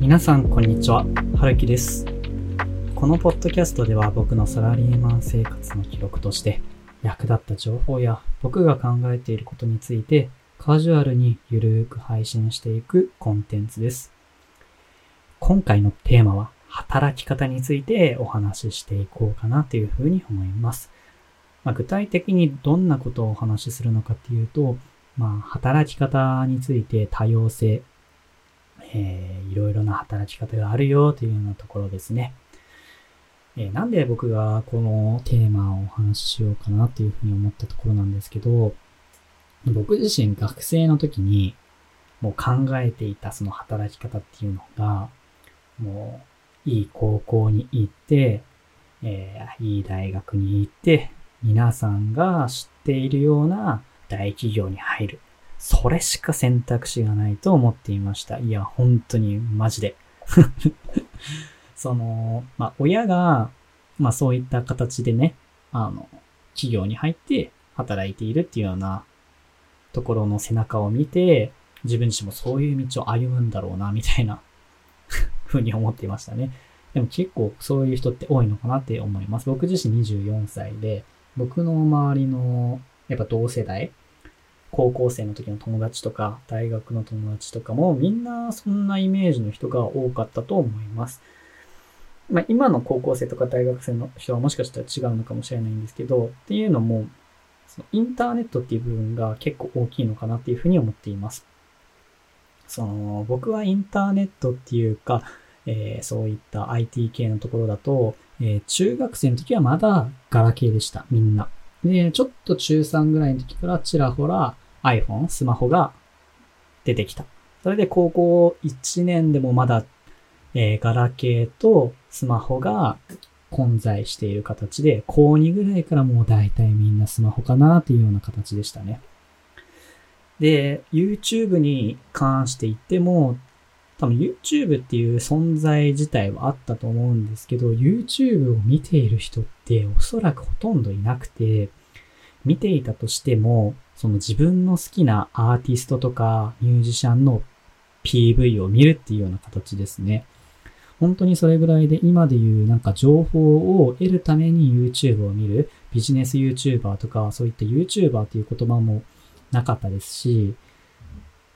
皆さんこんにちは、はるきです。このポッドキャストでは僕のサラリーマン生活の記録として役立った情報や僕が考えていることについてカジュアルにゆるーく配信していくコンテンツです。今回のテーマは働き方についてお話ししていこうかなというふうに思います。まあ、具体的にどんなことをお話しするのかっていうと、まあ、働き方について多様性、えーいろいろな働き方があるよというようなところですね。えーなんで僕がこのテーマをお話ししようかなというふうに思ったところなんですけど、僕自身学生の時にもう考えていたその働き方っていうのが、もういい高校に行って、えーいい大学に行って、皆さんが知っているような大企業に入る。それしか選択肢がないと思っていました。いや、本当にマジで。その、まあ、親が、まあ、そういった形でね、あの、企業に入って働いているっていうようなところの背中を見て、自分自身もそういう道を歩むんだろうな、みたいな ふうに思っていましたね。でも結構そういう人って多いのかなって思います。僕自身24歳で、僕の周りの、やっぱ同世代、高校生の時の友達とか、大学の友達とかも、みんなそんなイメージの人が多かったと思います。まあ、今の高校生とか大学生の人はもしかしたら違うのかもしれないんですけど、っていうのも、そのインターネットっていう部分が結構大きいのかなっていうふうに思っています。その、僕はインターネットっていうか、えーそういった IT 系のところだと、えー中学生の時はまだガラケーでした、みんな。で、ちょっと中3ぐらいの時からちらほら iPhone、スマホが出てきた。それで高校1年でもまだ、えーガラケーとスマホが混在している形で、高2ぐらいからもう大体みんなスマホかなっていうような形でしたね。で、YouTube に関して言っても、多分 YouTube っていう存在自体はあったと思うんですけど、YouTube を見ている人っておそらくほとんどいなくて、見ていたとしても、その自分の好きなアーティストとかミュージシャンの PV を見るっていうような形ですね。本当にそれぐらいで今で言うなんか情報を得るために YouTube を見るビジネス YouTuber とかそういった YouTuber っていう言葉もなかったですし、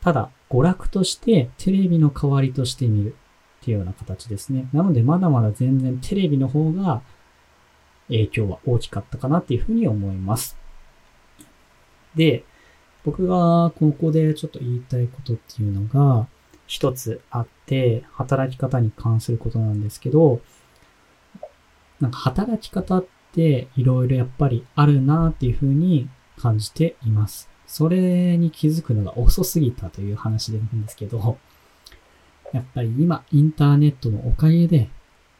ただ娯楽としてテレビの代わりとして見るっていうような形ですね。なのでまだまだ全然テレビの方が影響は大きかったかなっていうふうに思います。で、僕がここでちょっと言いたいことっていうのが一つあって、働き方に関することなんですけど、なんか働き方っていろいろやっぱりあるなっていうふうに感じています。それに気づくのが遅すぎたという話でなんですけど、やっぱり今インターネットのおかげで、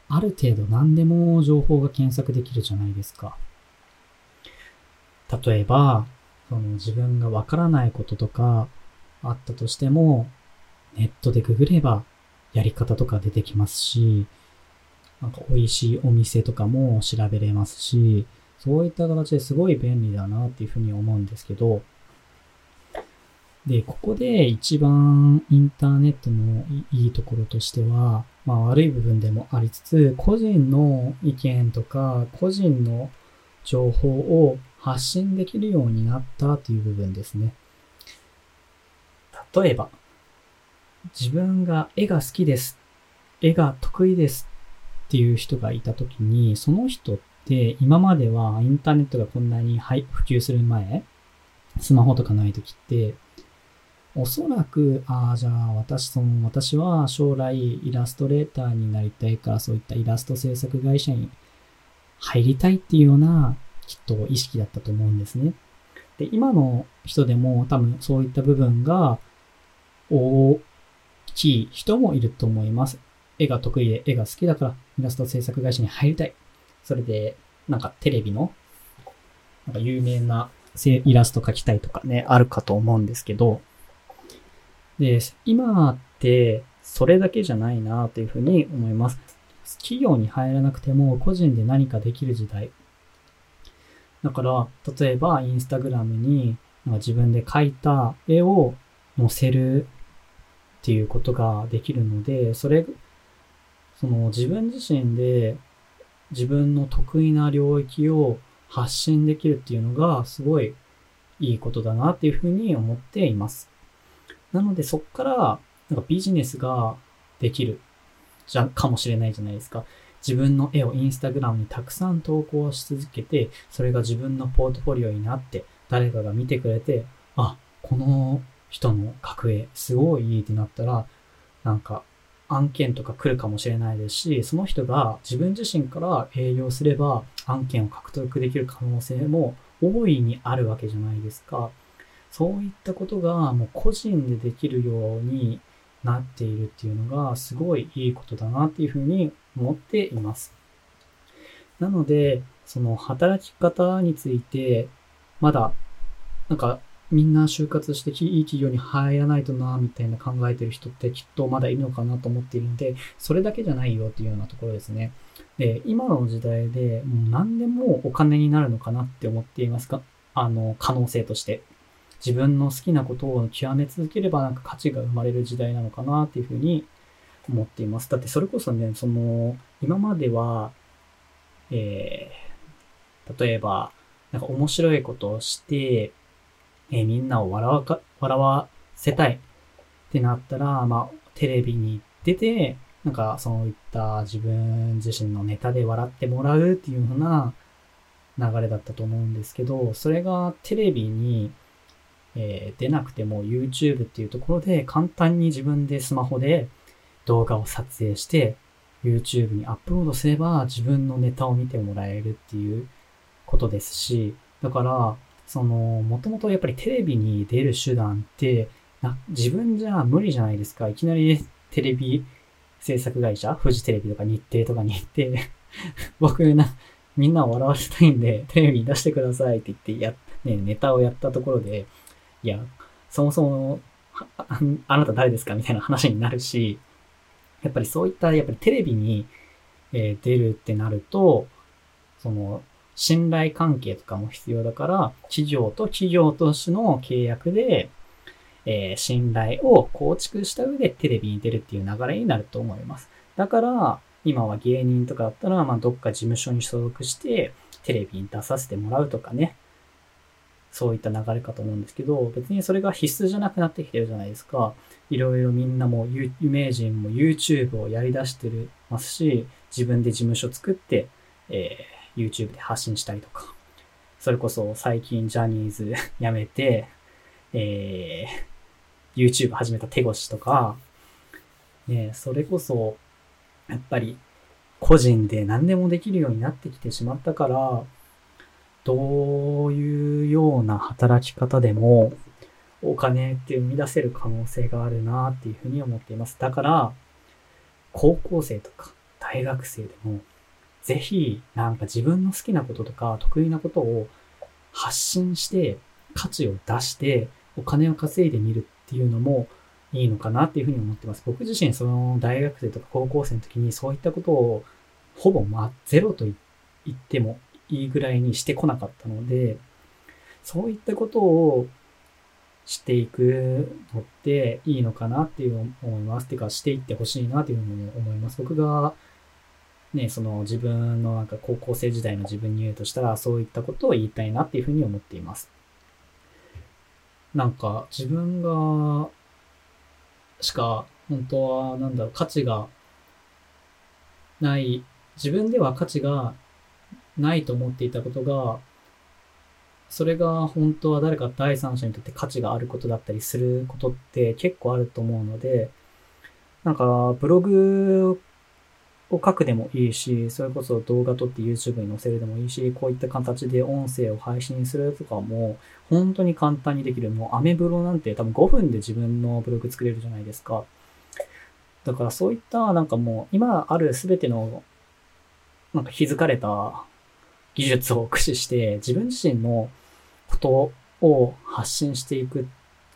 ある程度何でも情報が検索できるじゃないですか。例えば、その自分がわからないこととかあったとしても、ネットでググればやり方とか出てきますし、なんか美味しいお店とかも調べれますし、そういった形ですごい便利だなっていうふうに思うんですけど、で、ここで一番インターネットのいいところとしては、まあ悪い部分でもありつつ、個人の意見とか、個人の情報を発信できるようになったという部分ですね。例えば、自分が絵が好きです。絵が得意ですっていう人がいたときに、その人って今まではインターネットがこんなに普及する前、スマホとかないときって、おそらく、ああ、じゃあ私、その、私は将来イラストレーターになりたいから、そういったイラスト制作会社に入りたいっていうような、きっと意識だったと思うんですね。で、今の人でも多分そういった部分が大きい人もいると思います。絵が得意で絵が好きだからイラスト制作会社に入りたい。それで、なんかテレビの、なんか有名なイラスト描きたいとかね、あるかと思うんですけど、で、今ってそれだけじゃないなというふうに思います。企業に入らなくても個人で何かできる時代。だから、例えばインスタグラムに自分で描いた絵を載せるっっていうことができるので、それ、その自分自身で自分の得意な領域を発信できるっていうのがすごいいいことだなっていうふうに思っています。なのでそっからなんかビジネスができるじゃ、かもしれないじゃないですか。自分の絵をインスタグラムにたくさん投稿し続けて、それが自分のポートフォリオになって、誰かが見てくれて、あ、この人の格絵、すごいいいってなったら、なんか、案件とか来るかもしれないですし、その人が自分自身から営業すれば案件を獲得できる可能性も大いにあるわけじゃないですか。そういったことがもう個人でできるようになっているっていうのがすごいいいことだなっていうふうに思っています。なので、その働き方について、まだ、なんかみんな就活していい企業に入らないとな、みたいな考えてる人ってきっとまだいるのかなと思っているので、それだけじゃないよっていうようなところですね。で、今の時代でもう何でもお金になるのかなって思っていますか？あの、可能性として。自分の好きなことを極め続ければなんか価値が生まれる時代なのかなっていうふうに思っています。だってそれこそね、その、今までは、えー、例えば、なんか面白いことをして、えー、みんなを笑わか、笑わせたいってなったら、まあ、テレビに出て、なんかそういった自分自身のネタで笑ってもらうっていうふうな流れだったと思うんですけど、それがテレビに、えー、出なくても YouTube っていうところで簡単に自分でスマホで動画を撮影して YouTube にアップロードすれば自分のネタを見てもらえるっていうことですし、だからその、もともとやっぱりテレビに出る手段って、な自分じゃ無理じゃないですか。いきなりテレビ制作会社、フジテレビとか日テレとかに行って 僕な、みんなを笑わせたいんで、テレビに出してくださいって言って、や、ね、ネタをやったところで、いや、そもそも、あなた誰ですかみたいな話になるし、やっぱりそういった、やっぱりテレビに、え、出るってなると、その、信頼関係とかも必要だから、企業と企業としての契約で、えー、信頼を構築した上でテレビに出るっていう流れになると思います。だから、今は芸人とかだったら、まあ、どっか事務所に所属して、テレビに出させてもらうとかね。そういった流れかと思うんですけど、別にそれが必須じゃなくなってきてるじゃないですか。いろいろみんなも有名人も YouTube をやり出してるますし、自分で事務所作って、えー YouTube で発信したりとか、それこそ最近ジャニーズ 辞めて、えー、YouTube 始めた手越とか、ね、それこそ、やっぱり個人で何でもできるようになってきてしまったから、どういうような働き方でもお金って生み出せる可能性があるなっていうふうに思っています。だから、高校生とか大学生でもぜひ、なんか自分の好きなこととか得意なことを発信して、価値を出して、お金を稼いでみるっていうのもいいのかなっていうふうに思ってます。僕自身、その大学生とか高校生の時にそういったことをほぼまゼロと言ってもいいぐらいにしてこなかったので、そういったことをしていくのっていいのかなっていう思います。てか、していってほしいなっていうふうに思います。僕がね、その自分のなんか高校生時代の自分に言うとしたら、そういったことを言いたいなっていうふうに思っています。なんか自分がしか本当はなんだろう、価値がない、自分では価値がないと思っていたことが、それが本当は誰か第三者にとって価値があることだったりすることって結構あると思うので、なんかブログを書くでもいいし、それこそ動画撮って YouTube に載せるでもいいし、こういった形で音声を配信するとかも、本当に簡単にできる。もうアメブロなんて多分5分で自分のブログ作れるじゃないですか。だからそういったなんかもう今あるすべてのなんか築かれた技術を駆使して自分自身のことを発信していく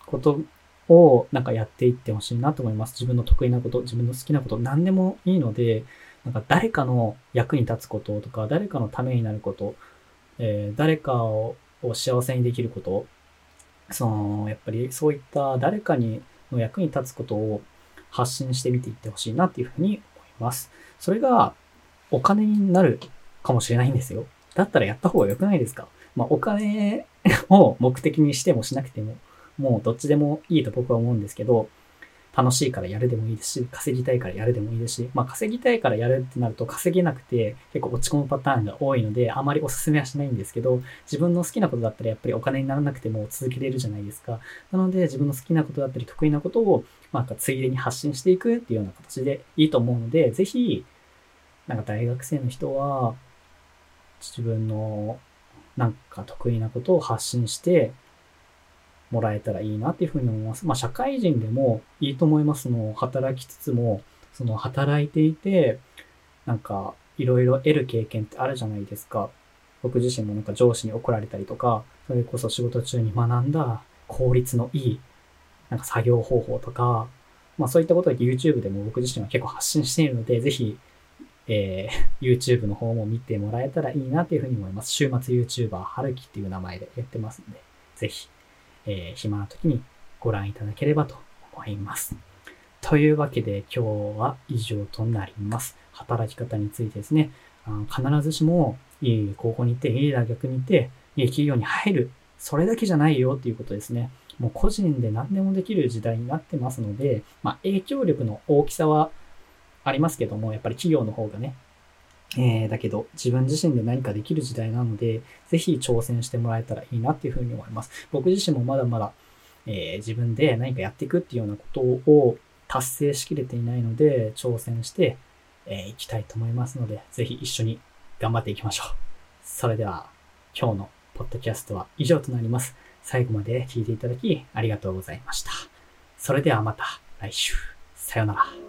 ことをなんかやっていってほしいなと思います。自分の得意なこと、自分の好きなこと、何でもいいので、なんか誰かの役に立つこととか、誰かのためになること、えー、誰かを幸せにできること、その、やっぱりそういった誰かにの役に立つことを発信してみていってほしいなっていうふうに思います。それがお金になるかもしれないんですよ。だったらやった方が良くないですか？まあ、お金 を目的にしてもしなくても、もうどっちでもいいと僕は思うんですけど、楽しいからやるでもいいですし、稼ぎたいからやるでもいいですし、まあ稼ぎたいからやるってなると稼げなくて結構落ち込むパターンが多いので、あまりお勧めはしないんですけど、自分の好きなことだったらやっぱりお金にならなくても続けれるじゃないですか。なので自分の好きなことだったり得意なことを、まあついでに発信していくっていうような形でいいと思うので、ぜひ、なんか大学生の人は、自分のなんか得意なことを発信して、もらえたらいいなっていうふうに思います。まあ、社会人でもいいと思いますの。働きつつも、その働いていて、なんか、いろいろ得る経験ってあるじゃないですか。僕自身もなんか上司に怒られたりとか、それこそ仕事中に学んだ効率のいい、なんか作業方法とか、まあそういったことを YouTube でも僕自身は結構発信しているので、ぜひ、えー、YouTube の方も見てもらえたらいいなっていうふうに思います。週末 YouTuber 春樹っていう名前でやってますので、ぜひえー、暇な時にご覧いただければと思います。というわけで今日は以上となります。働き方についてですね、あ必ずしもいい高校に行って、いい大学に行って、いい企業に入る。それだけじゃないよっていうことですね。もう個人で何でもできる時代になってますので、まあ影響力の大きさはありますけども、やっぱり企業の方がね、えー、だけど、自分自身で何かできる時代なので、ぜひ挑戦してもらえたらいいなっていうふうに思います。僕自身もまだまだ、えー、自分で何かやっていくっていうようなことを達成しきれていないので、挑戦して、えー、いきたいと思いますので、ぜひ一緒に頑張っていきましょう。それでは、今日のポッドキャストは以上となります。最後まで聞いていただきありがとうございました。それではまた来週。さようなら。